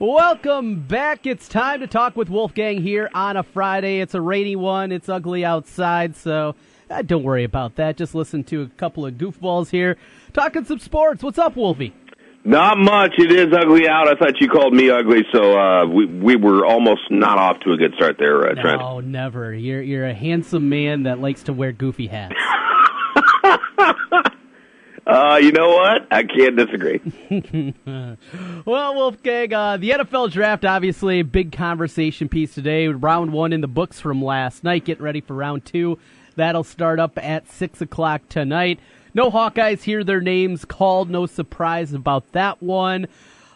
Welcome back. It's time to talk with Wolfgang here on a Friday. It's a rainy one. It's ugly outside, so uh, don't worry about that. Just listen to a couple of goofballs here talking some sports. What's up, Wolfie? Not much. It is ugly out. I thought you called me ugly, so uh, we we were almost not off to a good start there, uh, Trent. No, never. You're you're a handsome man that likes to wear goofy hats. Uh, you know what? I can't disagree. well, Wolfgang, uh, the NFL draft, obviously, big conversation piece today. Round one in the books from last night. Getting ready for round two. That'll start up at 6 o'clock tonight. No Hawkeyes hear their names called. No surprise about that one.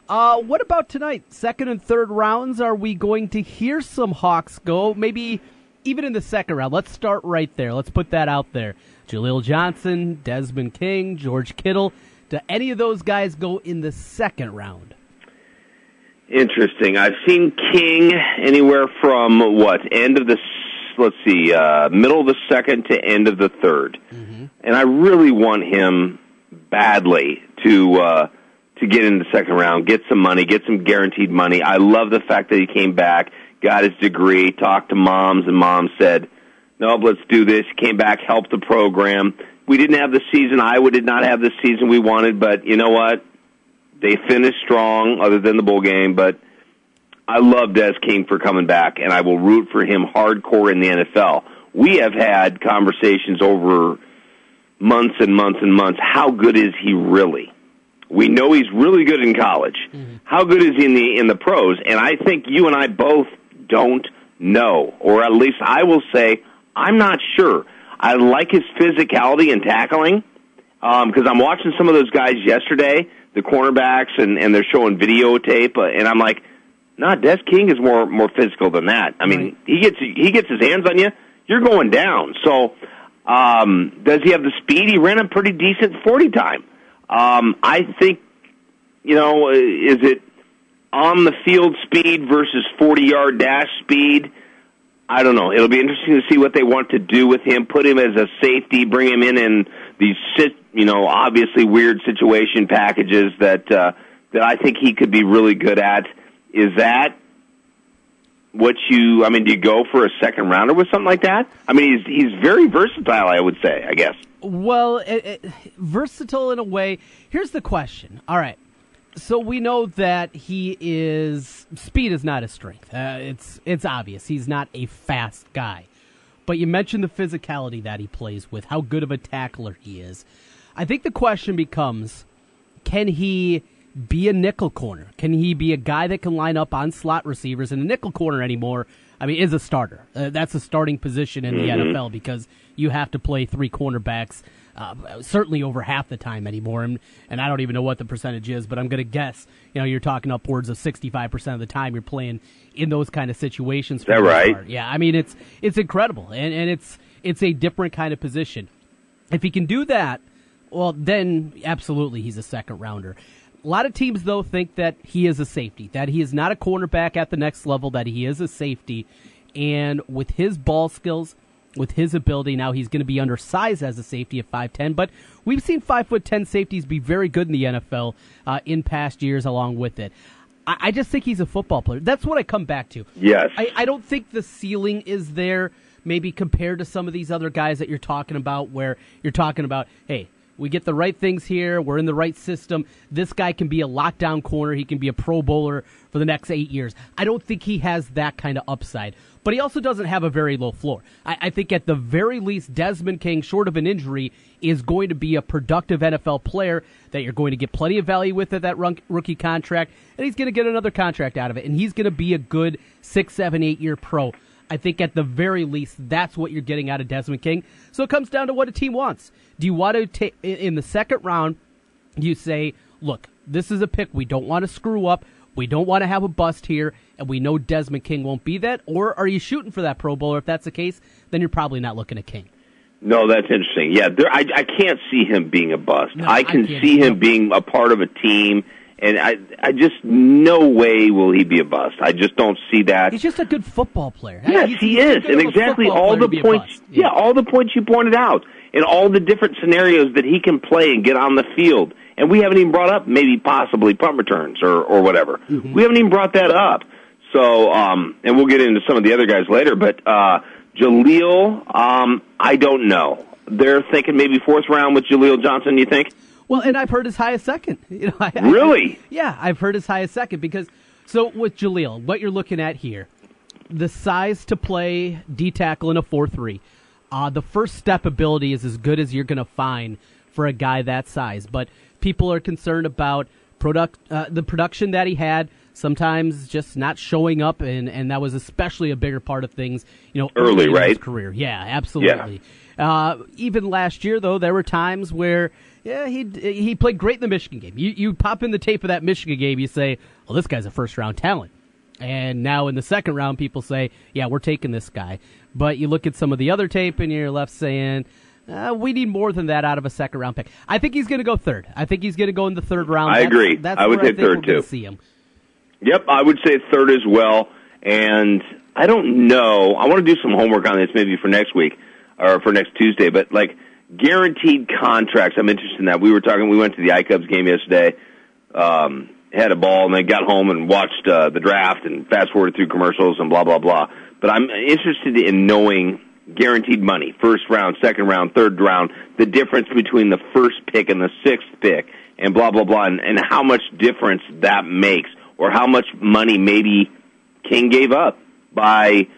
Uh, what about tonight? Second and third rounds. Are we going to hear some Hawks go? Maybe even in the second round. Let's start right there. Let's put that out there. Jaleel Johnson, Desmond King, George Kittle. Do any of those guys go in the second round? Interesting. I've seen King anywhere from what end of the let's see, uh, middle of the second to end of the 3rd mm-hmm. and I really want him badly to uh, to get in the second round, get some money, get some guaranteed money. I love the fact that he came back, got his degree, talked to moms, and mom said nope, let's do this. Came back, helped the program. We didn't have the season. Iowa did not have the season we wanted, but you know what? They finished strong, other than the bowl game. But I love Des King for coming back, and I will root for him hardcore in the NFL. We have had conversations over months and months and months. How good is he really? We know he's really good in college. Mm-hmm. How good is he in the in the pros? And I think you and I both don't know, or at least I will say I'm not sure. I like his physicality and tackling because um, I'm watching some of those guys yesterday, the cornerbacks, and, and they're showing videotape, uh, and I'm like, nah, Des King is more more physical than that. I mean, he gets he gets his hands on you, you're going down. So, um, does he have the speed? He ran a pretty decent forty time. Um, I think, you know, is it on the field speed versus forty yard dash speed? I don't know. It'll be interesting to see what they want to do with him. Put him as a safety, bring him in in these, you know, obviously weird situation packages that uh, that I think he could be really good at. Is that what you? I mean, do you go for a second rounder with something like that? I mean, he's he's very versatile. I would say. I guess. Well, it, it, versatile in a way. Here's the question. All right so we know that he is speed is not his strength. Uh, it's it's obvious he's not a fast guy. But you mentioned the physicality that he plays with, how good of a tackler he is. I think the question becomes, can he be a nickel corner? Can he be a guy that can line up on slot receivers? And a nickel corner anymore, I mean, is a starter. Uh, that's a starting position in the mm-hmm. NFL because you have to play three cornerbacks uh, certainly over half the time anymore. And, and I don't even know what the percentage is, but I'm going to guess, you know, you're talking upwards of 65% of the time you're playing in those kind of situations. Is that right? Part. Yeah. I mean, it's, it's incredible. And, and it's, it's a different kind of position. If he can do that, well, then absolutely he's a second rounder. A lot of teams, though, think that he is a safety, that he is not a cornerback at the next level, that he is a safety. And with his ball skills, with his ability. Now he's going to be undersized as a safety at 5'10, but we've seen 5'10 safeties be very good in the NFL uh, in past years along with it. I, I, just think he's a football player. That's what I come back to. Yes. I, I don't think the ceiling is there, maybe compared to some of these other guys that you're talking about, where you're talking about, hey, we get the right things here. We're in the right system. This guy can be a lockdown corner. He can be a pro bowler for the next eight years. I don't think he has that kind of upside but he also doesn't have a very low floor. I, I, think at the very least, Desmond King, short of an injury, is going to be a productive NFL player that you're going to get plenty of value with at that rookie contract, and he's going to get another contract out of it, and he's going to be a good six, seven, eight year pro. I think at the very least, that's what you're getting out of Desmond King. So it comes down to what a team wants. Do you want to take in the second round? You say, look, this is a pick we don't want to screw up. We don't want to have a bust here, and we know Desmond King won't be that? Or are you shooting for that Pro Bowler? If that's the case, then you're probably not looking at King. No, that's interesting. Yeah, there, I, I can't see him being a bust. No, I can I see him being a part of a team, and I, I just no way will he be a bust. I just don't see that. He's just a good football player. Yes, he's, he is, and exactly all the points. Yeah. yeah, all the points you pointed out, and all the different scenarios that he can play and get on the field and we haven't even brought up maybe possibly punt returns or or whatever. Mm-hmm. We haven't even brought that up. So, um, and we'll get into some of the other guys later, but uh, Jaleel, um, I don't know. They're thinking maybe fourth round with Jaleel Johnson. You think? Well, and I've heard as high as second. You know, I, really? I, yeah, I've heard as high as second because so with Jaleel, what you're looking at here, the size to play D tackle in a four three. Uh, the first step ability is as good as you're going to find for a guy that size. But people are concerned about product uh, the production that he had sometimes just not showing up and and that was especially a bigger part of things you know early, right his career. Yeah absolutely. Yeah. Uh, even last year though there were times where yeah he he played great in the Michigan game. You you pop in the tape of that Michigan game you say well this guy's a first round talent. And now in the second round people say yeah we're taking this guy. But you look at some of the other tape and you're left saying uh, we need more than that out of a second round pick. I think he's going to go third. I think he's going to go in the third round. I that's, agree. That's I would say third too. See him. Yep, I would say third as well. And I don't know. I want to do some homework on this maybe for next week or for next Tuesday. But like guaranteed contracts, I'm interested in that. We were talking. We went to the iCubs game yesterday. Um, had a ball and then got home and watched uh, the draft and fast forwarded through commercials and blah blah blah. But I'm interested in knowing guaranteed money, first round, second round, third round, the difference between the first pick and the sixth pick, and blah blah blah, and, and how much difference that makes, or how much money maybe King gave up by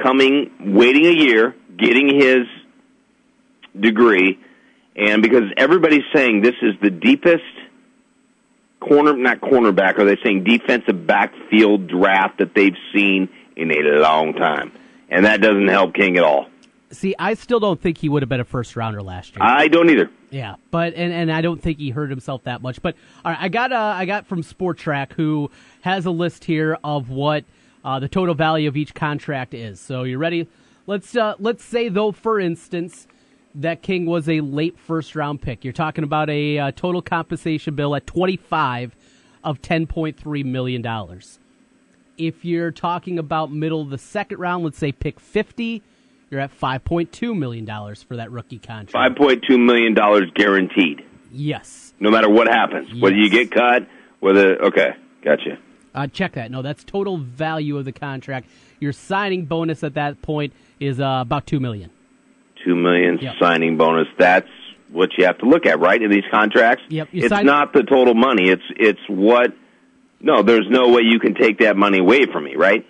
coming, waiting a year, getting his degree, and because everybody's saying this is the deepest corner, not cornerback, are they saying defensive backfield draft that they've seen in a long time? And that doesn't help King at all. See, I still don't think he would have been a first rounder last year. I don't either. Yeah, but and, and I don't think he hurt himself that much. But all right, I got uh, I got from Spotrac who has a list here of what uh, the total value of each contract is. So you ready? Let's uh, let's say though, for instance, that King was a late first round pick. You're talking about a uh, total compensation bill at 25 of 10.3 million dollars. If you're talking about middle of the second round, let's say pick 50, you're at $5.2 million for that rookie contract. $5.2 million guaranteed. Yes. No matter what happens, yes. whether you get cut, whether, okay, gotcha. Uh, check that. No, that's total value of the contract. Your signing bonus at that point is uh, about 2 million. 2 million yep. signing bonus. That's what you have to look at, right, in these contracts? Yep. it's not the total money. It's it's what – no, there's no way you can take that money away from me, right?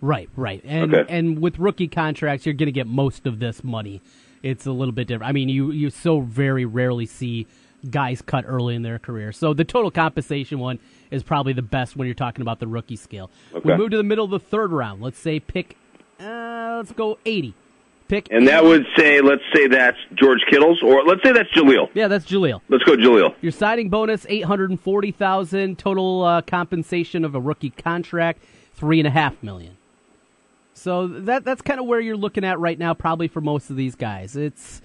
Right, right. And okay. and with rookie contracts, you're going to get most of this money. It's a little bit different. I mean, you you so very rarely see guys cut early in their career. So the total compensation one is probably the best when you're talking about the rookie scale. Okay. We move to the middle of the third round. Let's say pick uh, let's go 80 pick. And that would say, let's say that's George Kittle's, or let's say that's Jaleel. Yeah, that's Jaleel. Let's go Jaleel. Your signing bonus eight hundred and forty thousand. Total uh, compensation of a rookie contract three and a half million. So that that's kind of where you're looking at right now, probably for most of these guys. It's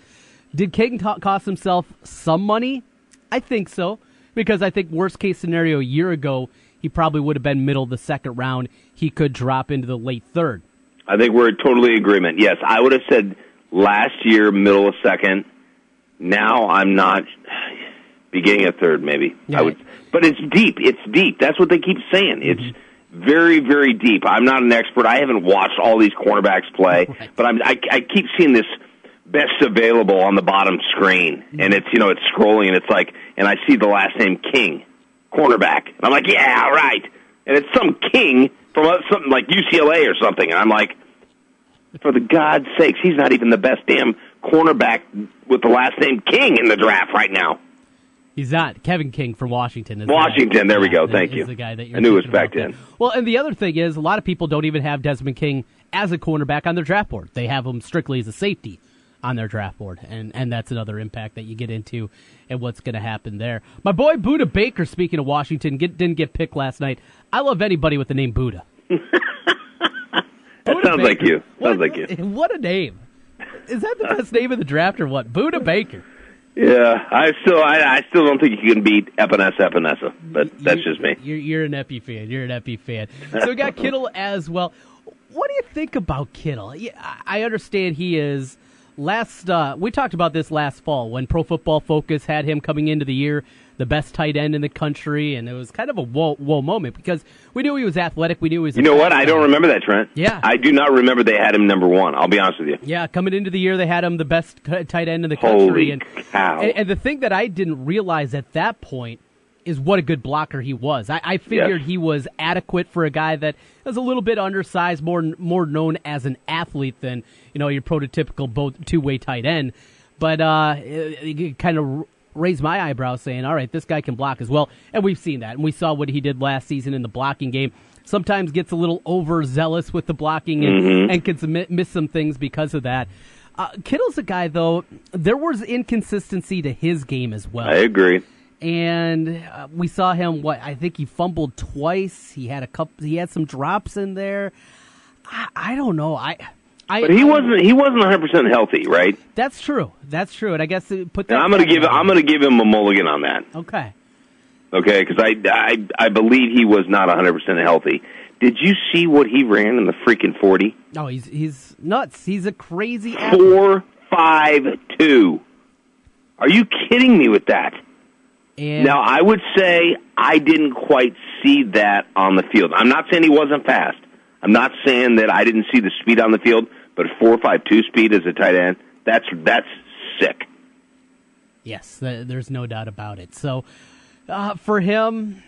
did King t- cost himself some money? I think so because I think worst case scenario a year ago he probably would have been middle of the second round. He could drop into the late third. I think we're totally agreement. Yes, I would have said last year, middle of second. Now I'm not beginning of third, maybe. Yeah. I would, but it's deep. It's deep. That's what they keep saying. Mm-hmm. It's very, very deep. I'm not an expert. I haven't watched all these cornerbacks play, right. but I'm, I, I keep seeing this best available on the bottom screen, mm-hmm. and it's you know it's scrolling, and it's like, and I see the last name King, cornerback, and I'm like, yeah, right, and it's some King from something like UCLA or something. And I'm like, for the God's sakes, he's not even the best damn cornerback with the last name King in the draft right now. He's not Kevin King from Washington. Is Washington, there we go. Thank you. The guy that you're I knew it was back then. Well, and the other thing is, a lot of people don't even have Desmond King as a cornerback on their draft board. They have him strictly as a safety on their draft board, and and that's another impact that you get into and what's going to happen there. My boy Budda Baker, speaking of Washington, get, didn't get picked last night. I love anybody with the name Budda. that sounds Baker. like you. Sounds what, like you. What a name! Is that the best name of the draft or what? Budda Baker. Yeah, I still, I, I still don't think you can beat Epenesa Epenesa, but that's you, just me. You're, you're an Epi fan. You're an Epi fan. So we got Kittle as well. What do you think about Kittle? I understand he is last uh, we talked about this last fall when Pro Football Focus had him coming into the year the best tight end in the country, and it was kind of a whoa, whoa moment because we knew he was athletic. We knew he was. You know what? I don't remember that, Trent. Yeah. I do not remember they had him number one. I'll be honest with you. Yeah, coming into the year, they had him the best tight end in the country. Holy and, cow. and, and the thing that I didn't realize at that point is what a good blocker he was. I, I figured Yes. he was adequate for a guy that was a little bit undersized, more more known as an athlete than you know your prototypical both two way tight end. But uh, it, it kind of raised my eyebrows, saying, "All right, this guy can block as well." And we've seen that, and we saw what he did last season in the blocking game. Sometimes gets a little overzealous with the blocking and, and can submit, miss some things because of that. Uh, Kittle's a guy, though. There was inconsistency to his game as well I agree. and uh, we saw him. What I think he fumbled twice. He had a couple. He had some drops in there. I, I don't know. I, I. But he I- wasn't. He wasn't 100 percent healthy, right? That's true. That's true. And I guess put that. And I'm going to give. I'm going to give him a mulligan on that. Okay. Okay, because I, I I believe he was not 100 percent healthy. Did you see what he ran in the freaking 40? Oh, he's he's nuts. He's a crazy. athlete. Four five two. Are you kidding me with that? And Now, I would say I didn't quite see that on the field. I'm not saying he wasn't fast. I'm not saying that I didn't see the speed on the field, but four five two speed as a tight end, that's that's sick. Yes, there's no doubt about it. So, uh, for him,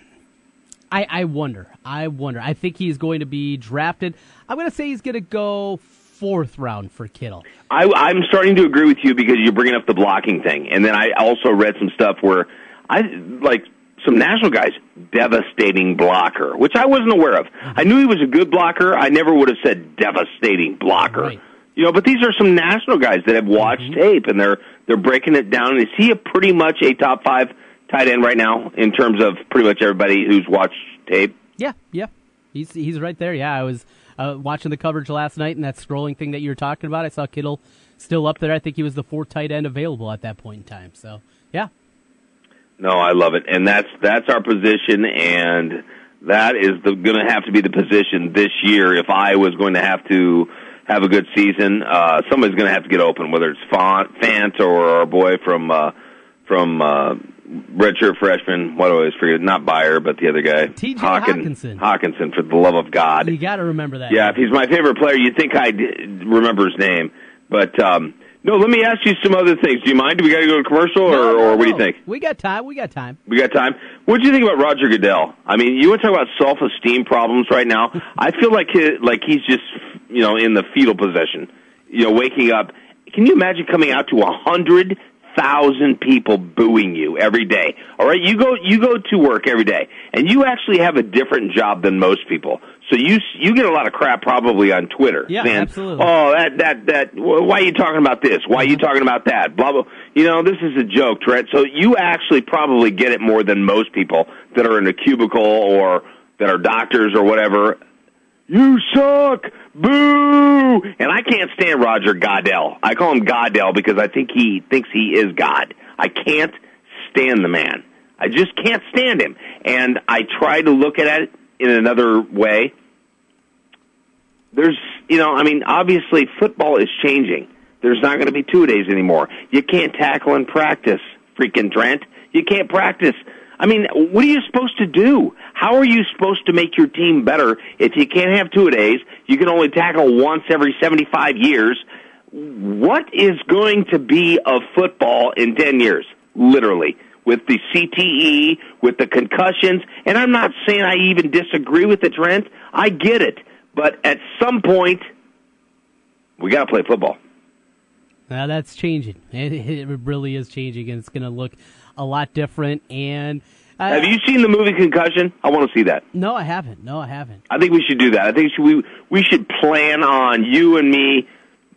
I, I wonder. I wonder. I think he's going to be drafted. I'm going to say he's going to go fourth round for Kittle. I, I'm starting to agree with you because you're bringing up the blocking thing, and then I also read some stuff where I like some national guys devastating blocker, which I wasn't aware of. I knew he was a good blocker. I never would have said devastating blocker. Right. You know, but these are some national guys that have watched tape and they're they're breaking it down. Is he a pretty much a top five tight end right now in terms of pretty much everybody who's watched tape? Yeah, yeah, he's he's right there. Yeah, I was uh, watching the coverage last night and that scrolling thing that you were talking about. I saw Kittle still up there. I think he was the fourth tight end available at that point in time. So yeah, No, I love it, and that's that's our position, and that is the, going to have to be the position this year. If I was going to have to have a good season, uh, somebody's going to have to get open, whether it's Font, Fant or our boy from uh, from uh, redshirt freshman. What do I always forget? Not Byer, but the other guy, T.J. Hawkin- Hockenson. Hockenson, for the love of God. you got to remember that. Yeah, if he's my favorite player, you'd think I'd remember his name. But um, no, let me ask you some other things. Do you mind? Do we got to go to commercial, or, No, no, or what do you think? We got time. We got time. We got time. What do you think about Roger Goodell? I mean, you want to talk about self-esteem problems right now? I feel like he, like he's just you know in the fetal position. You know, waking up. Can you imagine coming out to a hundred thousand people booing you every day? All right, you go you go to work every day, and you actually have a different job than most people. So you you get a lot of crap probably on Twitter. Yeah, saying, absolutely. Oh, that that that. Why are you talking about this? Why are you talking about that? Blah blah. You know, this is a joke, Trent. So you actually probably get it more than most people that are in a cubicle or that are doctors or whatever. You suck, boo! And I can't stand Roger Goddell. I call him Goddell because I think he thinks he is God. I can't stand the man. I just can't stand him. And I try to look at it in another way there's you know i mean obviously football is changing. There's not going to be two days anymore. You can't tackle and practice freaking trent. You can't practice. I mean what are you supposed to do? How are you supposed to make your team better if you can't have two days? You can only tackle once every 75 years. What is going to be of football in 10 years? Literally. With the CTE, with the concussions, and I'm not saying I even disagree with the Trent. I get it. But at some point, we got to play football. Now that's changing. It, it really is changing, and it's going to look a lot different. And uh, Have you seen the movie Concussion? I want to see that. No, I haven't. No, I haven't. I think we should do that. I think we we should plan on you and me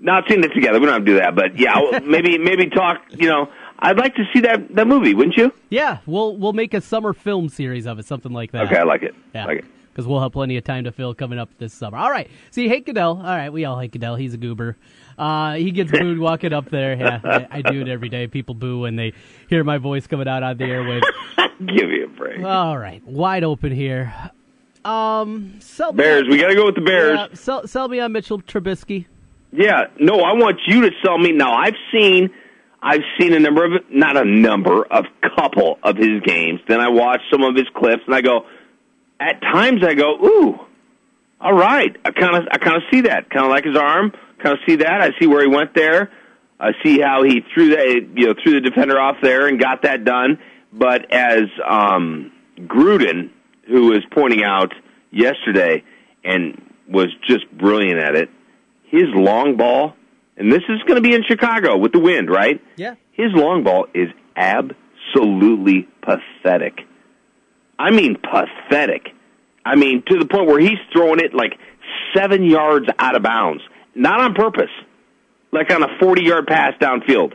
not seeing it together. We don't have to do that, but yeah, maybe maybe talk. You know, I'd like to see that that movie. Wouldn't you? Yeah, we'll we'll make a summer film series of it, something like that. Okay, I like it. Yeah. I like it. Because we'll have plenty of time to fill coming up this summer. All right. See, hate Goodell. All right, we all hate Goodell. He's a goober. Uh, he gets booed walking up there. Yeah, I, I do it every day. People boo when they hear my voice coming out on the airwaves. Give me a break. All right, wide open here. Um, sell Bears. on- We got to go with the Bears. Yeah, sell, sell me on Mitchell Trubisky. Yeah, no, I want you to sell me. Now, I've seen, I've seen a number of, not a number, of couple of his games. Then I watch some of his clips, and I go, at times I go, ooh, all right. I kind of, I kind of see that. Kind of like his arm. Kind of see that. I see where he went there. I see how he threw that, you know, threw the defender off there and got that done. But as um, Gruden, who was pointing out yesterday and was just brilliant at it, his long ball, and this is going to be in Chicago with the wind, right? Yeah. His long ball is absolutely pathetic. I mean, pathetic. I mean, to the point where he's throwing it like seven yards out of bounds, not on purpose, like on a 40 yard pass downfield.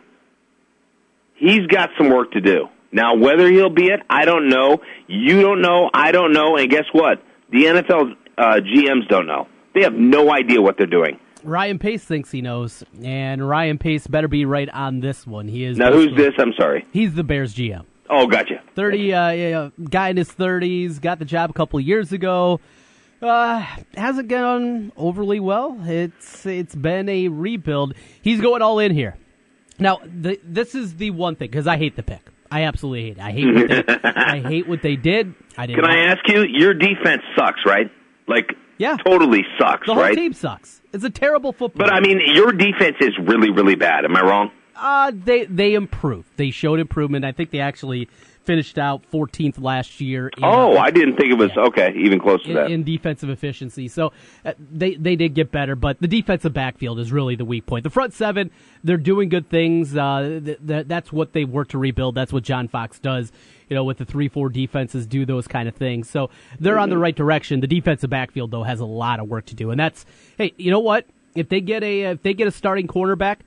He's got some work to do. Now, whether he'll be it, I don't know. You don't know. I don't know. And guess what? The NFL uh, GMs don't know. They have no idea what they're doing. Ryan Pace thinks he knows, and Ryan Pace better be right on this one. He is now. Who's this? I'm sorry. He's the Bears GM. Oh, gotcha. Thirty, uh, yeah, guy in his thirties, got the job a couple years ago. Uh, hasn't gone overly well. It's it's been a rebuild. He's going all in here. Now, the, this is the one thing because I hate the pick. I absolutely hate it. I hate what they, I hate what they did. I didn't. Can I ask you? Your defense sucks, right? Like, yeah, totally sucks. The whole right? team sucks. It's a terrible football. But I mean, your defense is really, really bad. Am I wrong? Uh, they they improved. They showed improvement. I think they actually finished out 14th last year. In, oh, I didn't think it was yeah, okay, even close to in, that in defensive efficiency. So uh, they they did get better, but the defensive backfield is really the weak point. The front seven, they're doing good things. Uh, th- th- that's what they work to rebuild. That's what John Fox does. You know, with the three four defenses, do those kind of things. So they're mm-hmm. on the right direction. The defensive backfield though has a lot of work to do, and that's hey, you know what? If they get a if they get a starting cornerback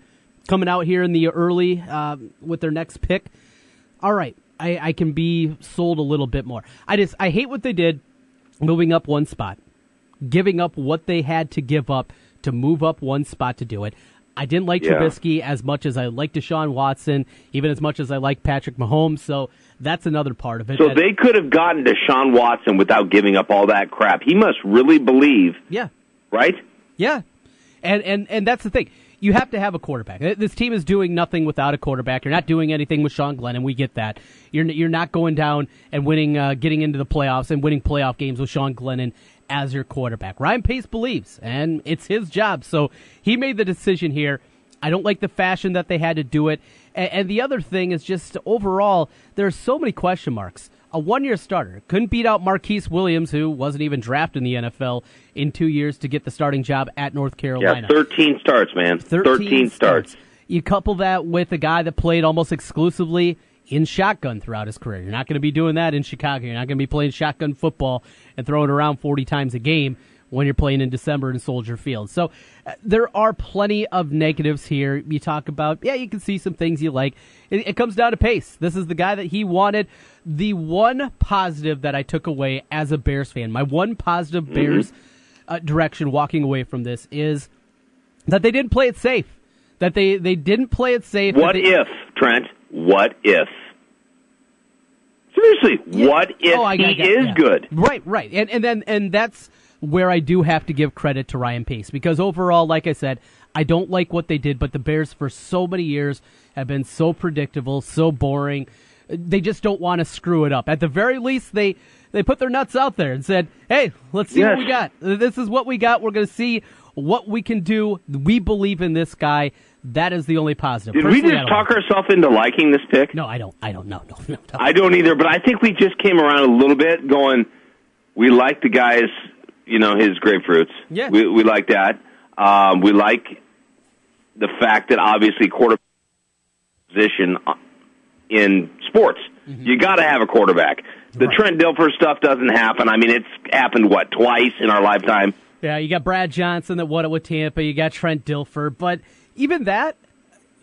coming out here in the early uh, with their next pick, all right, I, I can be sold a little bit more. I just I hate what they did, moving up one spot, giving up what they had to give up to move up one spot to do it. I didn't like yeah. Trubisky as much as I like Deshaun Watson, even as much as I like Patrick Mahomes. So that's another part of it. So they could have gotten Deshaun Watson without giving up all that crap. He must really believe. Yeah. Right. Yeah. And and and that's the thing you have to have a quarterback. This team is doing nothing without a quarterback. You're not doing anything with Sean Glennon. We get that. You're you're not going down and winning, uh, getting into the playoffs and winning playoff games with Sean Glennon as your quarterback. Ryan Pace believes, and it's his job. So he made the decision here. I don't like the fashion that they had to do it. And, and the other thing is just overall, there are so many question marks a one year starter. Couldn't beat out Marquise Williams, who wasn't even drafted in the NFL in two years to get the starting job at North Carolina. Yeah, 13 starts, man. 13, 13 starts. starts. You couple that with a guy that played almost exclusively in shotgun throughout his career. You're not going to be doing that in Chicago. You're not going to be playing shotgun football and throwing around 40 times a game when you're playing in December in Soldier Field. So uh, there are plenty of negatives here. You talk about, yeah, you can see some things you like. It, it, comes down to pace. This is the guy that he wanted. The one positive that I took away as a Bears fan, my one positive mm-hmm. Bears uh, direction walking away from this is that they didn't play it safe. That they, they didn't play it safe. What they, if, Trent? What if? Seriously, yeah. what if oh, he is yeah. good? Right, right, and and then and that's where I do have to give credit to Ryan Pace because overall, like I said, I don't like what they did, but the Bears for so many years have been so predictable, so boring. They just don't want to screw it up. At the very least, they they put their nuts out there and said, "Hey, let's see yes. what we got. This is what we got. We're going to see what we can do. We believe in this guy." That is the only positive. Did Personally, we just talk ourselves into liking this pick? No, I don't. I don't. No, no, no, no. I don't either. But I think we just came around a little bit, going, we like the guys you know his grapefruits. Yeah, we we like that. Um, we like the fact that obviously quarterback position in sports. Mm-hmm. You got to have a quarterback. The right. Trent Dilfer stuff doesn't happen. I mean, it's happened what twice in our lifetime. Yeah, you got Brad Johnson that won it with Tampa. You got Trent Dilfer, but even that,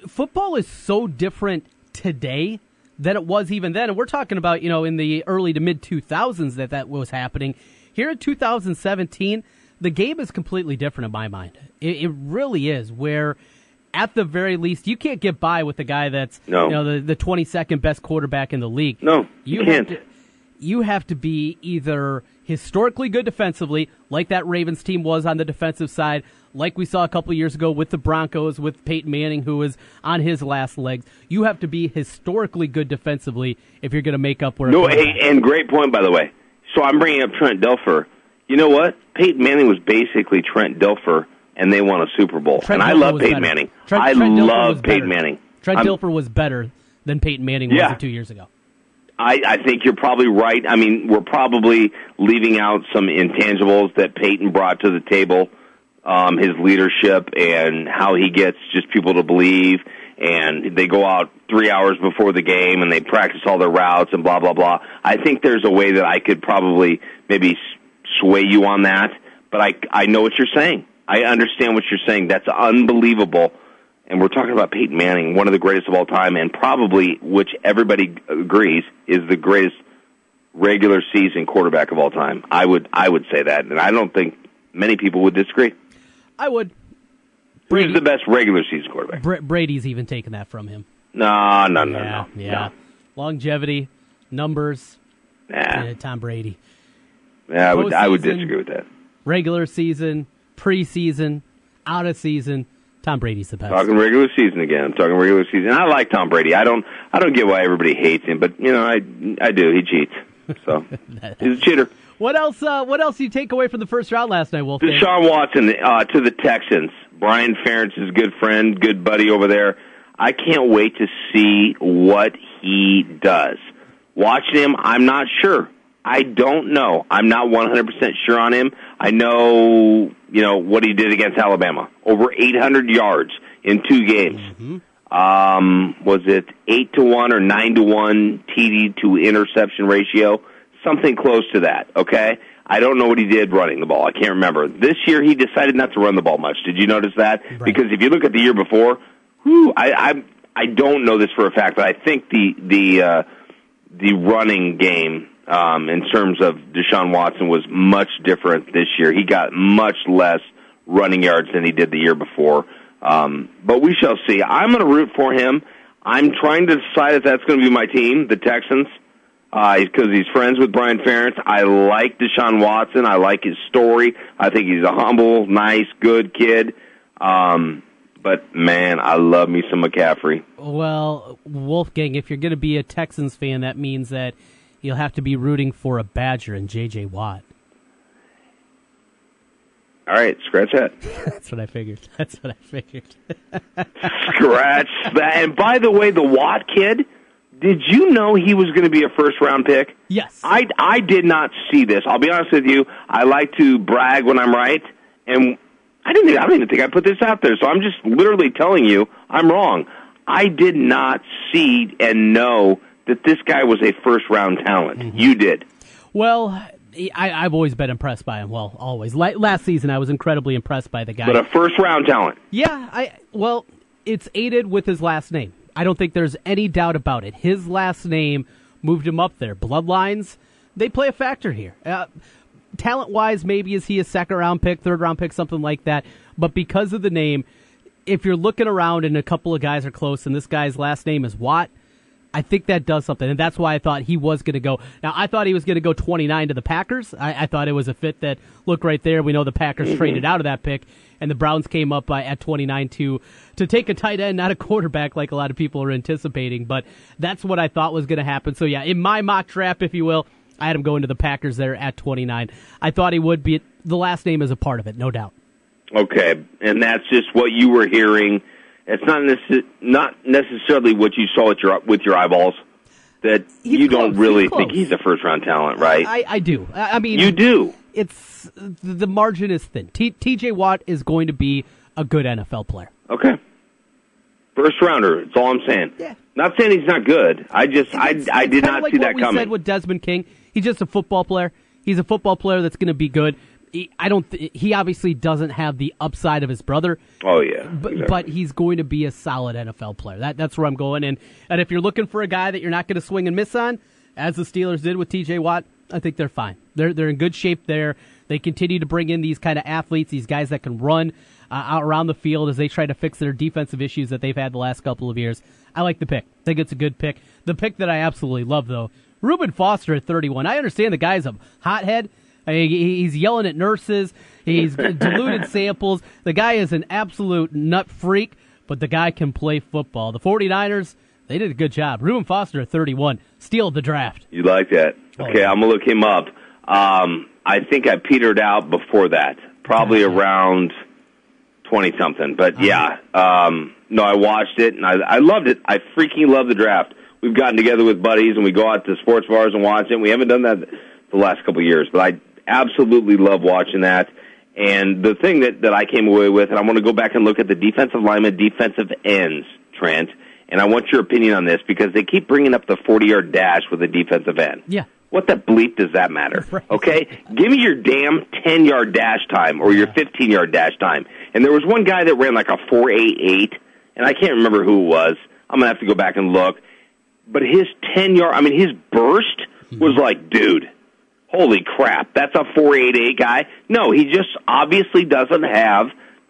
football is so different today than it was even then. And we're talking about you know in the early to mid two thousands that that was happening. Here in 2017, the game is completely different in my mind. It, it really is. Where at the very least, you can't get by with a guy that's no. you know the the 22nd best quarterback in the league. No, you, you can't. Have to, you have to be either historically good defensively, like that Ravens team was on the defensive side, like we saw a couple years ago with the Broncos with Peyton Manning, who was on his last legs. You have to be historically good defensively if you're going to make up where. No, hey, and great point by the way. So I'm bringing up Trent Dilfer. You know what? Peyton Manning was basically Trent Dilfer, and they won a Super Bowl. Trent and I love Peyton better. Manning. Trent- I Trent Dilfer love better. Peyton Manning. Trent I'm- Dilfer was better than Peyton Manning was two years ago. I, I think you're probably right. I mean, we're probably leaving out some intangibles that Peyton brought to the table. Um, his leadership and how he gets just people to believe. And they go out three hours before the game and they practice all their routes and blah blah blah. I think there's a way that I could probably maybe sway you on that. But I I know what you're saying. I understand what you're saying. That's unbelievable. And we're talking about Peyton Manning, one of the greatest of all time, and probably, which everybody agrees, is the greatest regular season quarterback of all time. I would, I would say that, and I don't think many people would disagree. I would. Who's the best regular season quarterback? Bra- Brady's even taken that from him. No, no, no, yeah, no, yeah. Longevity, numbers. no. Nah. Yeah, Tom Brady. Yeah, I would, I would disagree with that. Regular season, preseason, out of season. Tom Brady's the best. Talking regular season again. I'm talking regular season. I like Tom Brady. I don't, I don't get why everybody hates him, but you know, I, I do. He cheats, so he's a cheater. What else? Uh, what else do you take away from the first round last night, Wolf? Deshaun Watson uh, to the Texans. Brian Ferentz's good friend, good buddy over there. I can't wait to see what he does. Watching him, I'm not sure. I don't know. I'm not 100% sure on him. I know, you know, what he did against Alabama. Over 800 yards in two games. Um, was it 8 to 1 or 9 to 1 TD to interception ratio? Something close to that, okay? I don't know what he did running the ball. I can't remember. This year he decided not to run the ball much. Did you notice that? Because if you look at the year before, whew, I, I I don't know this for a fact, but I think the the uh, the running game um, in terms of Deshaun Watson was much different this year. He got much less running yards than he did the year before. Um, but we shall see. I'm going to root for him. I'm trying to decide if that's going to be my team, the Texans, because he's friends with Brian Ferentz. I like Deshaun Watson. I like his story. I think he's a humble, nice, good kid. Um, but man, I love me some McCaffrey. Well, Wolfgang, if you're going to be a Texans fan, that means that you'll have to be rooting for a Badger and J.J. Watt. All right, scratch that. That's what I figured. That's what I figured. Scratch that. And by the way, the Watt kid, did you know he was going to be a first round pick? yes. I, I did not see this. I'll be honest with you. I like to brag when I'm right, and I didn't. I don't even think I put this out there. So I'm just literally telling you I'm wrong. I did not see and know that this guy was a first round talent. Mm-hmm. You did. well, I, I've always been impressed by him. Well, always. Last season, I was incredibly impressed by the guy. But a first round talent. Yeah, I well, it's aided with his last name. I don't think there's any doubt about it. His last name moved him up there. Bloodlines, they play a factor here. Uh, talent wise, maybe is he a second round pick, third round pick, something like that. But because of the name, if you're looking around and a couple of guys are close, and this guy's last name is Watt. I think that does something, and that's why I thought he was going to go. Now, I thought he was going to go 29 to the Packers. I, I thought it was a fit that look right there. We know the Packers mm-hmm. traded out of that pick, and the Browns came up by, at 29 to to take a tight end, not a quarterback, like a lot of people are anticipating. But that's what I thought was going to happen. So yeah, in my mock draft, if you will, I had him going to the Packers there at 29. I thought he would be. The last name is a part of it, no doubt. Okay, and that's just what you were hearing. It's not necess- not necessarily what you saw with your with your eyeballs. That He's you don't really he's think he's a first round talent, right? I, I do. I, mean, you do. it's the margin is thin. T, T.J. Watt is going to be a good NFL player. Okay. First rounder. That's all I'm saying. Yeah. Not saying he's not good. I just I It's- I did not like see what that we coming. Said with Desmond King, he's just a football player. He's a football player that's going to be good. He, I don't. Th- he obviously doesn't have the upside of his brother, oh yeah. but exactly. but he's going to be a solid NFL player. That that's where I'm going. And and if you're looking for a guy that you're not going to swing and miss on, as the Steelers did with T.J. Watt, I think they're fine. They're they're in good shape there. They continue to bring in these kind of athletes, these guys that can run uh, out around the field as they try to fix their defensive issues that they've had the last couple of years. I like the pick. I think it's a good pick. The pick that I absolutely love, though, Reuben Foster at 31. I understand the guy's a hothead, I mean, he's yelling at nurses. He's diluted samples. The guy is an absolute nut freak, but the guy can play football. The 49ers, they did a good job. Reuben Foster at 31, steal the draft. You like that? Oh, Okay. I'm gonna look him up. Um, I think I petered out before that, probably Gotcha. around twenty something. But yeah, um, no, I watched it and I, I loved it. I freaking love the draft. We've gotten together with buddies and we go out to sports bars and watch it. We haven't done that the last couple of years, but I absolutely love watching that. And the thing that, that I came away with, and I want to go back and look at the defensive lineman, defensive ends, Trent, and I want your opinion on this because they keep bringing up the 40 yard dash with a defensive end. Yeah. What the bleep does that matter? Right. Okay? Give me your damn 10 yard dash time or your 15 yard dash time. And there was one guy that ran like a 488, and I can't remember who it was. I'm going to have to go back and look. But his 10 yard, I mean, his burst hmm. was like, dude, holy crap, that's a 488 guy. No, he just obviously doesn't have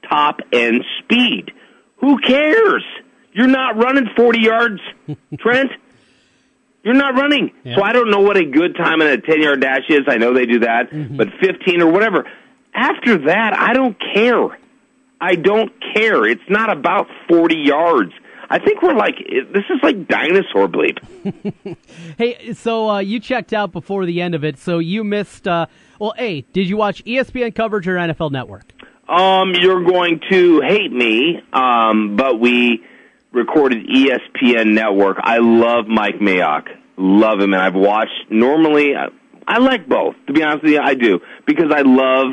top end speed. Who cares? You're not running 40 yards, Trent. You're not running. Yeah. So I don't know what a good time in a 10 yard dash is. I know they do that, mm-hmm. but 15 or whatever. After that, I don't care. I don't care. It's not about 40 yards. I think we're like, this is like dinosaur bleep. Hey, so uh, you checked out before the end of it, so you missed. Uh, well, A, did you watch ESPN coverage or NFL Network? Um, you're going to hate me, um, but we recorded ESPN Network. I love Mike Mayock. Love him, and I've watched. Normally, I, I like both. To be honest with you, I do because I love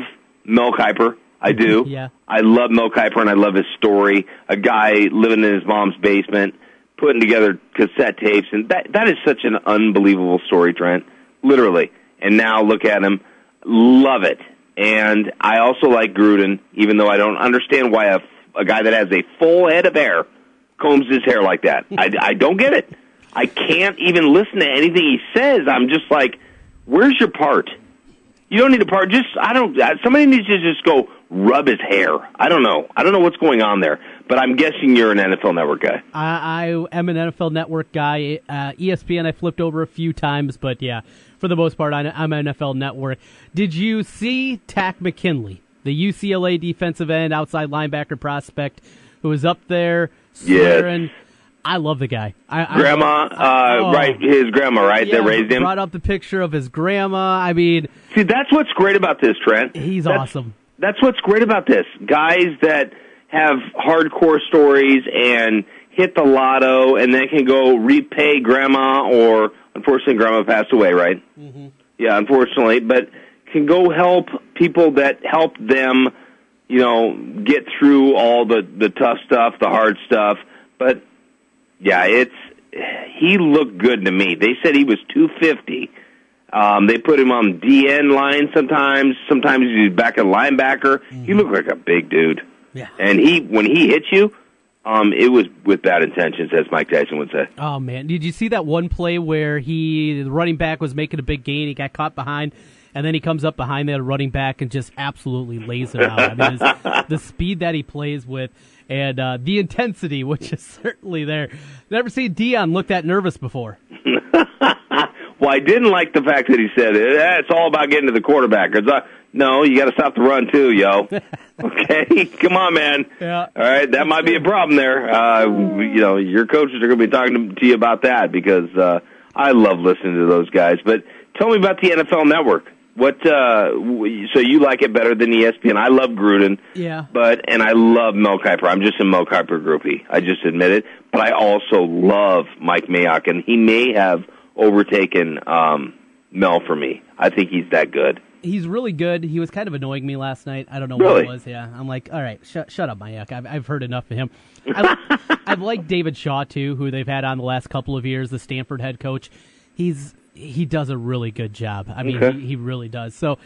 Mel Kiper. I do. Yeah. I love Mel Kiper, and I love his story. A guy living in his mom's basement, putting together cassette tapes, and that that is such an unbelievable story, Trent. Literally. And now look at him. Love it. And I also like Gruden, even though I don't understand why a, a guy that has a full head of hair combs his hair like that. I, I don't get it. I can't even listen to anything he says. I'm just like, where's your part? You don't need a part. Just I don't. Somebody needs to just go rub his hair. I don't know. I don't know what's going on there. But I'm guessing you're an NFL Network guy. I, I am an NFL Network guy. Uh, ESPN, I flipped over a few times, but yeah, for the most part, I, I'm an NFL Network. Did you see Takk McKinley, the UCLA defensive end, outside linebacker prospect, who was up there swearing? I love the guy. I, I- Grandma, uh, Oh. right? His grandma, right? yeah, that raised him. Brought up the picture of his grandma. I mean, See, that's what's great about this, Trent. he's That's- awesome. That's what's great about this. Guys that have hardcore stories and hit the lotto and then can go repay grandma or unfortunately grandma passed away, right? Mm-hmm. Yeah, unfortunately, but can go help people that help them, you know, get through all the the tough stuff, the hard stuff. But yeah, it's he looked good to me. They said he was 250. Um, they put him on DN line sometimes. Sometimes he's back at linebacker. He looked like a big dude. Yeah. And he, when he hits you, um, it was with bad intentions, as Mike Tyson would say. Oh man, did you see that one play where he the running back was making a big gain, he got caught behind, and then he comes up behind that running back and just absolutely lays him out. I mean, the speed that he plays with and uh, the intensity, which is certainly there. Never seen Dion look that nervous before. Well, I didn't like the fact that he said eh, it's all about getting to the quarterback. It's, uh, no, you got to stop the run too, yo. okay, come on, man. Yeah. All right, that might be a problem there. Uh, you know, your coaches are going to be talking to, you about that because uh, I love listening to those guys. But tell me about the NFL Network. What? Uh, so you like it better than ESPN? I love Gruden. Yeah. But and I love Mel Kiper. I'm just a Mel Kiper groupie. I just admit it. But I also love Mike Mayock, and he may have overtaken um, Mel for me. I think he's that good. He's really good. He was kind of annoying me last night. I don't know Really? what it was. Yeah, I'm like, all right, shut shut up, Mayock. I've I've heard enough of him. I, I've liked David Shaw too, who they've had on the last couple of years, the Stanford head coach. He's he does a really good job. I mean, Okay. he, he really does. So.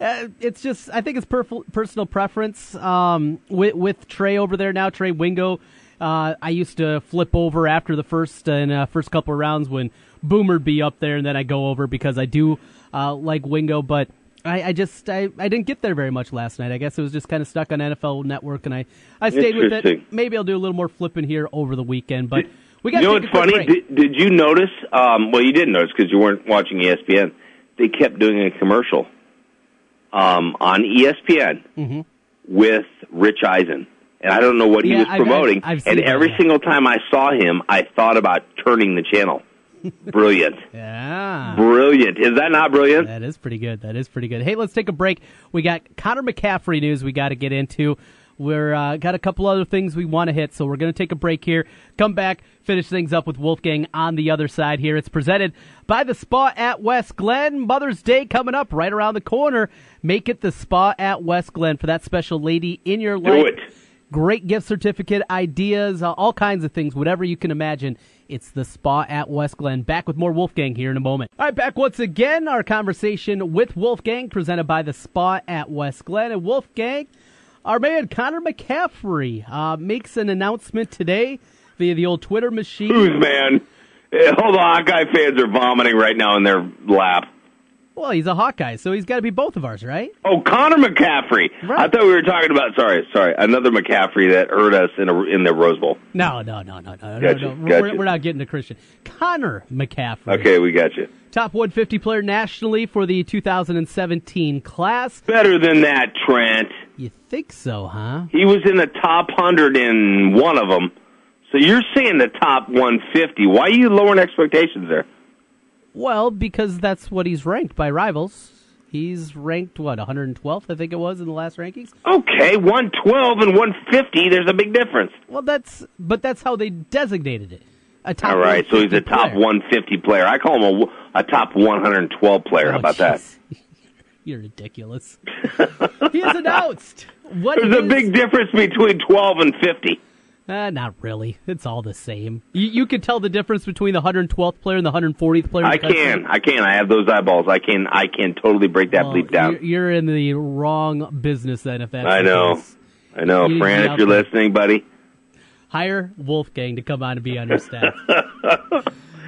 Uh, it's just, I think it's personal preference. Um, with, with Trey over there now, Trey Wingo, uh, I used to flip over after the first and uh, first couple of rounds when Boomer'd be up there, and then I go over because I do uh, like Wingo, but I, I just I, I didn't get there very much last night. I guess it was just kind of stuck on NFL Network, and I, I stayed with it. Maybe I'll do a little more flipping here over the weekend, but we got You know what's take a quick funny? Did, did you notice? Um, well, you didn't notice because you weren't watching ESPN. They kept doing a commercial. um, on ESPN Mm-hmm. with Rich Eisen. And I don't know what he was promoting. I've- I've and every yeah. single time I saw him, I thought about turning the channel. Brilliant. Yeah. Brilliant. Is that not brilliant? That is pretty good. That is pretty good. Hey, let's take a break. We got Connor McCaffery news we got to get into. We're uh, got a couple other things we want to hit, so we're going to take a break here. Come back, finish things up with Wolfgang on the other side here. It's presented by the Spa at West Glen. Mother's Day coming up right around the corner. Make it the Spa at West Glen for that special lady in your life. Great gift certificate ideas, uh, all kinds of things, whatever you can imagine. It's the spa at West Glen. Back with more Wolfgang here in a moment. All right, back once again. Our conversation with Wolfgang, presented by the spa at West Glen. And Wolfgang, our man Connor McCaffery uh, makes an announcement today via the old Twitter machine. Who's man? Eh, Hold on, Hawkeye fans are vomiting right now in their lap. Well, he's a Hawkeye, so he's got to be both of ours, right? Oh, Connor McCaffery. Right. I thought we were talking about. Sorry, sorry, another McCaffrey that hurt us in a, in the Rose Bowl. No, no, no, no, no, Gotcha, no. no. gotcha. We're, we're not getting to Christian. Connor McCaffery. Okay, we got you. Top 150 player nationally for the 2017 class. Better than that, Trent. You think so, huh? He was in the top hundred in one of them. So you're saying the top 150. Why are you lowering expectations there? Well, because that's what he's ranked by rivals. He's ranked what 112th, I think it was in the last rankings. Okay, 112 and 150. There's a big difference. Well, that's but that's how they designated it. A top All right, so he's a top player. 150 player. I call him a, a top 112 player. How Oh, about that? You're ridiculous. he has announced what There's a big difference between 12 and 50. Uh, not really. It's all the same. You, you can tell the difference between the 112th player and the 140th player. I can, I can. I have those eyeballs. I can, I can totally break that Well, bleep down. You're, you're in the wrong business then. If that's I know. case. I know, You Fran. If you're there. listening, buddy. hire Wolfgang to come on and be on your staff.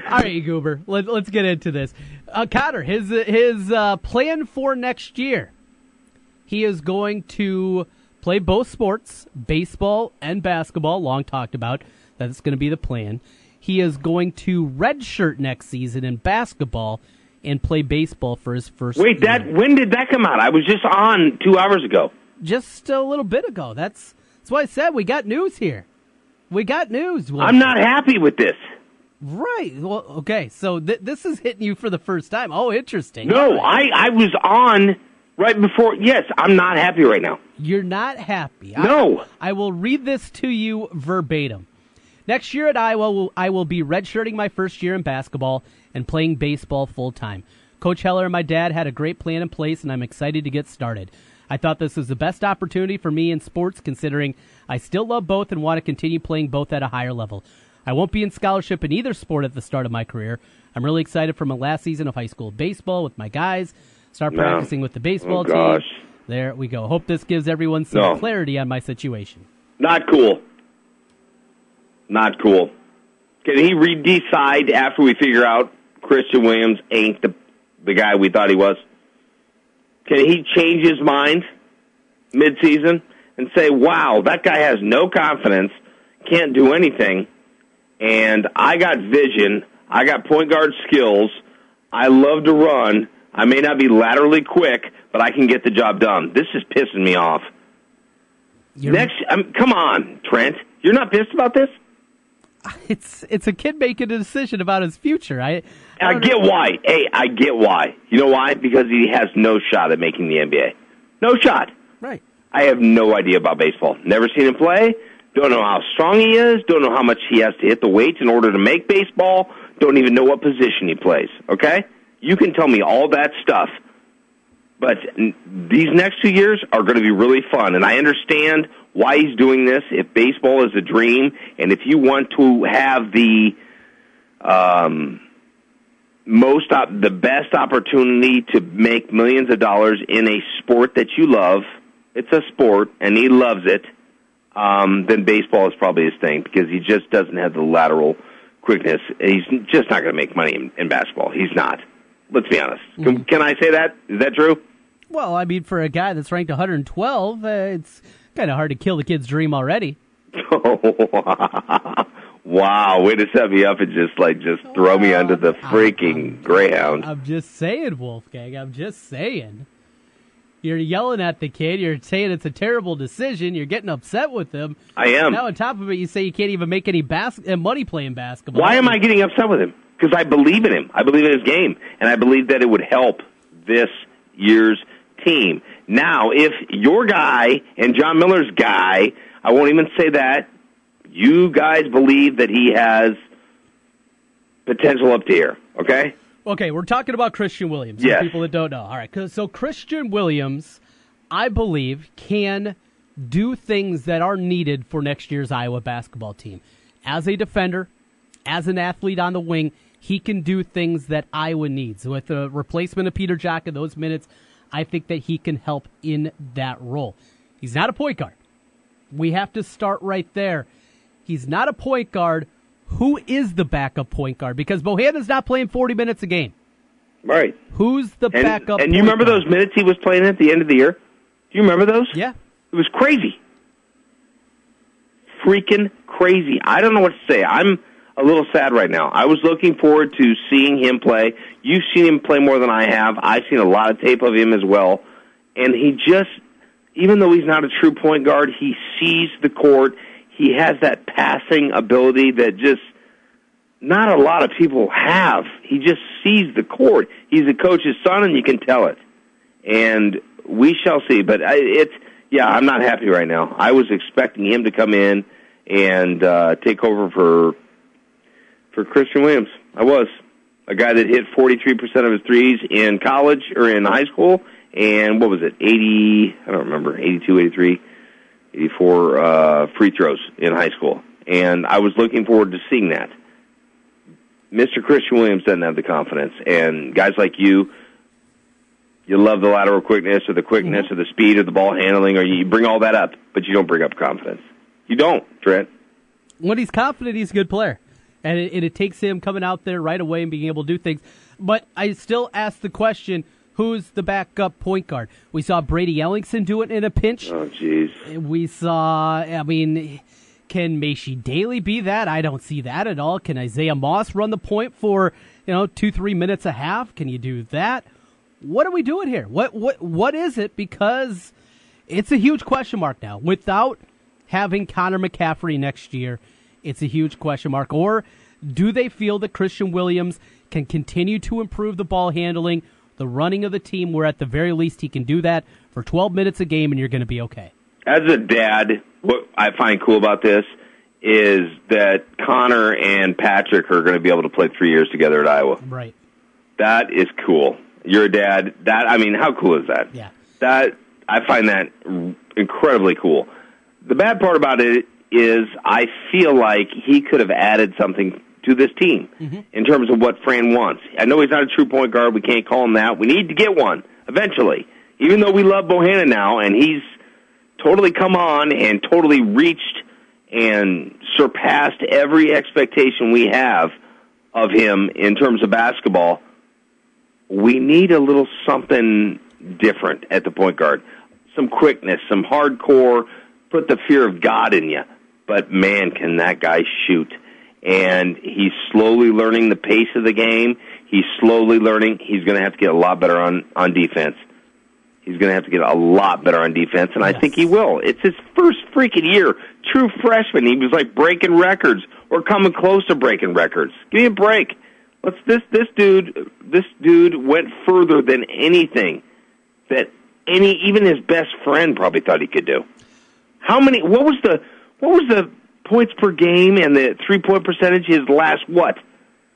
All right, Goober, let, let's get into this. Uh, Connor, his his uh, plan for next year, he is going to play both sports, baseball and basketball. Long talked about. That's going to be the plan. He is going to redshirt next season in basketball and play baseball for his first. Wait, that when did that come out? I was just on two hours ago. just a little bit ago. That's that's why I said we got news here. We got news. I'm not happy with this. Right. Well, okay. So th- this is hitting you for the first time. Oh, interesting. No, right. I I was on right before. Yes, I'm not happy right now. You're not happy. No. I, I will read this to you verbatim. Next year at Iowa, I will be redshirting my first year in basketball and playing baseball full time. Coach Heller and my dad had a great plan in place, and I'm excited to get started. I thought this was the best opportunity for me in sports, considering I still love both and want to continue playing both at a higher level. I won't be in scholarship in either sport at the start of my career. I'm really excited for my last season of high school baseball with my guys. Start No. practicing with the baseball Oh, team. There we go. Hope this gives everyone some No. clarity on my situation. Not cool. Not cool. Can he re-decide after we figure out Christian Williams ain't the the guy we thought he was? Can he change his mind mid-season and say, "Wow, that guy has no confidence, can't do anything, and I got vision, I got point guard skills, I love to run, I may not be laterally quick, but I can get the job done." This is pissing me off. You're- Next, um, come on, Trent. You're not pissed about this? it's it's a kid making a decision about his future. I I don't get know. why. Hey, I get why. You know why? Because he has no shot at making the NBA. No shot. right. I have no idea about baseball. Never seen him play. Don't know how strong he is. Don't know how much he has to hit the weights in order to make baseball. Don't even know what position he plays. Okay? You can tell me all that stuff. But these next two years are going to be really fun, and I understand why he's doing this. If baseball is a dream, and if you want to have the um, most op- the best opportunity to make millions of dollars in a sport that you love, it's a sport, and he loves it. Um, then baseball is probably his thing because he just doesn't have the lateral quickness. He's just not going to make money in, in basketball. He's not. Let's be honest. Can, can I say that? Is that true? Well, I mean, for a guy that's ranked 112, uh, it's kind of hard to kill the kid's dream already. wow, way to set me up and just like just throw me under the freaking greyhound. I'm just saying, Wolfgang. I'm just saying. You're yelling at the kid. You're saying it's a terrible decision. You're getting upset with him. I am. Now on top of it, you say you can't even make any bas- uh, money playing basketball. Why am I getting upset with him? Because I believe in him. I believe in his game, and I believe that it would help this year's team. Now, if your guy and John Miller's guy, I won't even say that, you guys believe that he has potential up to here, okay? Okay, we're talking about Christian Williams. Yes. People that don't know. All right, so Christian Williams, I believe, can do things that are needed for next year's Iowa basketball team. As a defender, as an athlete on the wing, he can do things that Iowa needs. With the replacement of Peter Jok in those minutes, I think that he can help in that role. He's not a point guard. We have to start right there. He's not a point guard. Who is the backup point guard? Because Bohannon's not playing 40 minutes a game. Right. Who's the And, backup? and you remember guard? those minutes he was playing at the end of the year? Do you remember those? Yeah. It was crazy. Freaking crazy. I don't know what to say. I'm a little sad right now. I was looking forward to seeing him play. You've seen him play more than I have. I've seen a lot of tape of him as well. And he just, even though he's not a true point guard, he sees the court. He has that passing ability that just not a lot of people have. He just sees the court. He's a coach's son, and you can tell it. And we shall see. But I, it's yeah, I'm not happy right now. I was expecting him to come in and uh, take over for for Christian Williams. I was a guy that hit 43% of his threes in college or in high school, and what was it, 80? I don't remember, 82, 83, 84 uh, free throws in high school, and I was looking forward to seeing that. Mr. Christian Williams doesn't have the confidence, and guys like you, you love the lateral quickness or the quickness or the speed or the ball handling, or you bring all that up, but you don't bring up confidence. You don't, Trent. when he's confident, he's a good player, and it, and it takes him coming out there right away and being able to do things. But I still ask the question: Who's the backup point guard? We saw Brady Ellingson do it in a pinch. Oh, jeez. We saw. I mean, can Maishe Dailey be that? I don't see that at all. Can Isaiah Moss run the point for you know two three minutes a half? Can you do that? What are we doing here? What what what is it? Because it's a huge question mark now. Without having Connor McCaffery next year, it's a huge question mark. Or do they feel that Christian Williams can continue to improve the ball handling, the running of the team, where at the very least he can do that for 12 minutes a game and you're going to be okay? As a dad, what I find cool about this is that Connor and Patrick are going to be able to play three years together at Iowa. Right. That is cool. You're a dad. That I mean, how cool is that? Yeah. That I find that incredibly cool. The bad part about it is I feel like he could have added something to this team mm-hmm. in terms of what Fran wants. I know he's not a true point guard. We can't call him that. We need to get one eventually. Even though we love Bohannon now, and he's totally come on and totally reached and surpassed every expectation we have of him in terms of basketball. We need a little something different at the point guard. Some quickness, some hardcore, put the fear of God in you. But man, can that guy shoot. And he's slowly learning the pace of the game. He's slowly learning. He's going to have to get a lot better on, on defense. He's going to have to get a lot better on defense, and I Yes. think he will. It's his first freaking year. True freshman. He was like breaking records or coming close to breaking records. Give me a break. Let's this this dude this dude went further than anything that any even his best friend probably thought he could do. How many? What was the what was the points per game and the three point percentage? His last what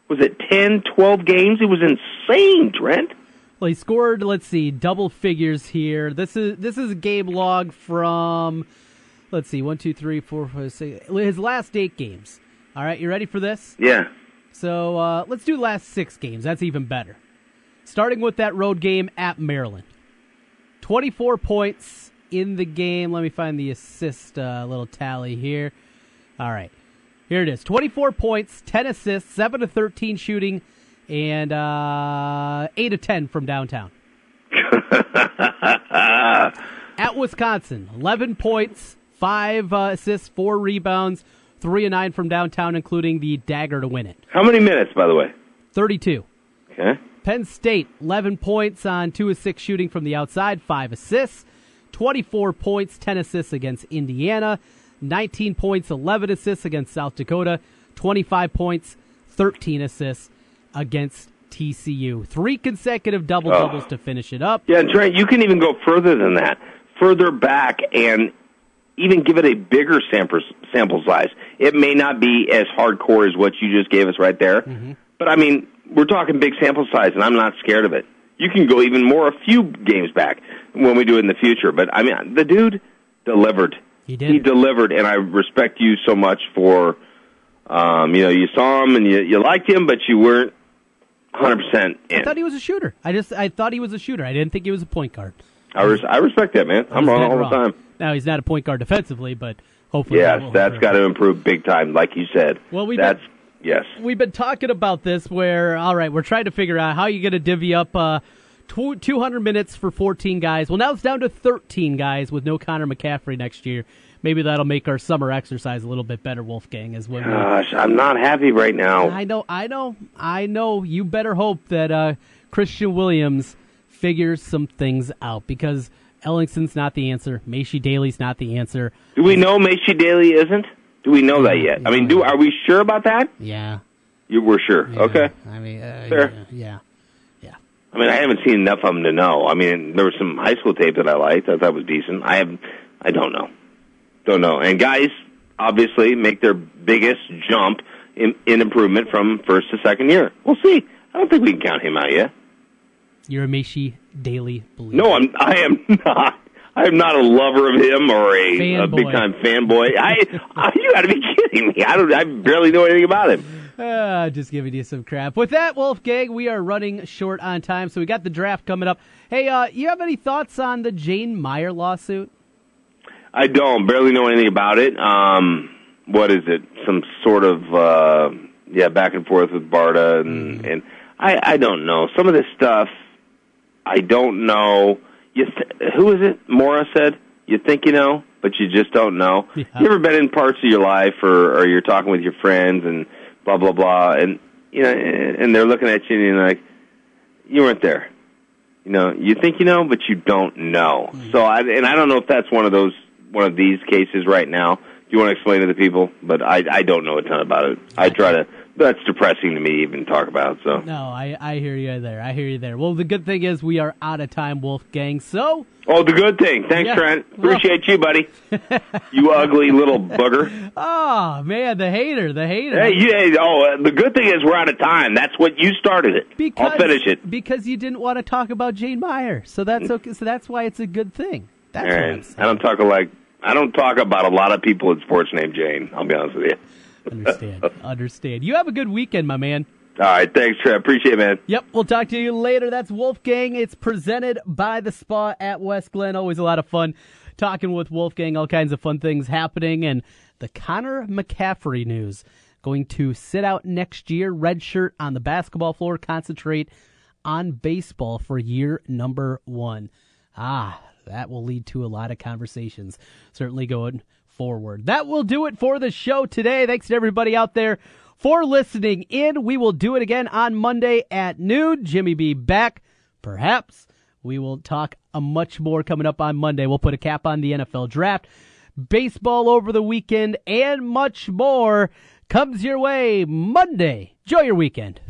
was it? 10, 12 games? It was insane, Trent. Well, he scored. Let's see, double figures here. This is this is a game log from. Let's see, one, two, three, four, five, six. His last eight games. All right, you ready for this? Yeah. So uh, let's do last six games. That's even better. Starting with that road game at Maryland. 24 points in the game. Let me find the assist uh, little tally here. All right. Here it is 24 points, 10 assists, 7 to 13 shooting, and uh, 8 to 10 from downtown. At Wisconsin, 11 points, 5 uh, assists, 4 rebounds, 3 and 9 from downtown, including the dagger to win it. How many minutes, by the way? 32. Okay. Penn State, 11 points on 2 of 6 shooting from the outside, 5 assists. 24 points, 10 assists against Indiana. 19 points, 11 assists against South Dakota. 25 points, 13 assists against TCU. Three consecutive double oh. doubles Oh. to finish it up. Yeah, Trent, you can even go further than that, further back, and even give it a bigger sample sample size. It may not be as hardcore as what you just gave us right there, mm-hmm. but I mean, we're talking big sample size, and I'm not scared of it. You can go even more, a few games back when we do it in the future. But I mean, the dude delivered. He did. He delivered, and I respect you so much for. Um, you know, you saw him and you, you liked him, but you weren't 100% in. I thought he was a shooter. I just I thought he was a shooter. I didn't think he was a point guard. I, res- I respect that, man. I'm wrong all wrong. the time. Now he's not a point guard defensively, but hopefully that Yes, will that's got to improve big time, like you said. Well, we've that's yes. We've been talking about this where all right, we're trying to figure out how you're going to divvy up uh, 200 minutes for 14 guys. Well, now it's down to 13 guys with no Connor McCaffery next year. Maybe that'll make our summer exercise a little bit better, Wolfgang, as well. Gosh, I'm not happy right now. I know, I know, I know. You better hope that uh, Christian Williams figures some things out because Ellingson's not the answer. Maishe Dailey's not the answer. Do we know Maishe Dailey isn't? Do we know that yet? I mean, do are we sure about that? Yeah. You we're sure. yeah. Okay. I mean, uh, Fair. Yeah. Yeah. I mean, I haven't seen enough of them to know. I mean, there was some high school tape that I liked. I thought was decent. I have, I don't know, don't know. And guys obviously make their biggest jump in, in improvement from first to second year. We'll see. I don't think we can count him out yet. You're a Maishe Dailey believer. No, I'm. I am not. I am not a lover of him or a, a big time fanboy. I, I. You got to be kidding me! I don't. I barely know anything about him. Uh, just giving you some crap. With that, Wolf Wolfgang, we are running short on time, so we got the draft coming up. Hey, uh, you have any thoughts on the Jane Meyer lawsuit? I don't barely know anything about it. Um, what is it? Some sort of uh, yeah, back and forth with Barta, and and I I don't know some of this stuff. I don't know. You th- who is it? Mora said you think you know, but you just don't know. Yeah. You ever been in parts of your life, or or you're talking with your friends, and blah blah blah, and you know, and they're looking at you, and you're like, you weren't there. You know, you think you know, but you don't know. Hmm. So, I, and I don't know if that's one of those, one of these cases right now. Do you want to explain to the people? But I, I don't know a ton about it. I try to. That's depressing to me even talk about. So, No, I, I hear you there. I hear you there. Well, the good thing is we are out of time, Wolfgang. So, oh, the good thing. Thanks, Yeah. Trent. Well- Appreciate you, buddy. you ugly little booger. oh man, the hater, the hater. Hey, oh, uh, the good thing is we're out of time. That's what you started it. because, I'll finish it. because you didn't want to talk about Jane Meyer. So that's okay. So that's why it's a good thing. That's right. I'm saying. I don't talk like I don't talk about a lot of people in sports named Jane. I'll be honest with you. Understand. Understand. You have a good weekend, my man. All right, thanks, Trent. Appreciate it, man. Yep, we'll talk to you later. That's Wolfgang. It's presented by the Spa at West Glen. Always a lot of fun talking with Wolfgang. All kinds of fun things happening. And the Connor McCaffery news going to sit out next year, red shirt on the basketball floor, concentrate on baseball for year number one. Ah, that will lead to a lot of conversations, certainly going forward. That will do it for the show today. Thanks to everybody out there for listening in. We will do it again on Monday at noon. Jimmy B back, perhaps. We will talk a much more coming up on Monday. We'll put a cap on the NFL draft, baseball over the weekend, and much more comes your way Monday. Enjoy your weekend.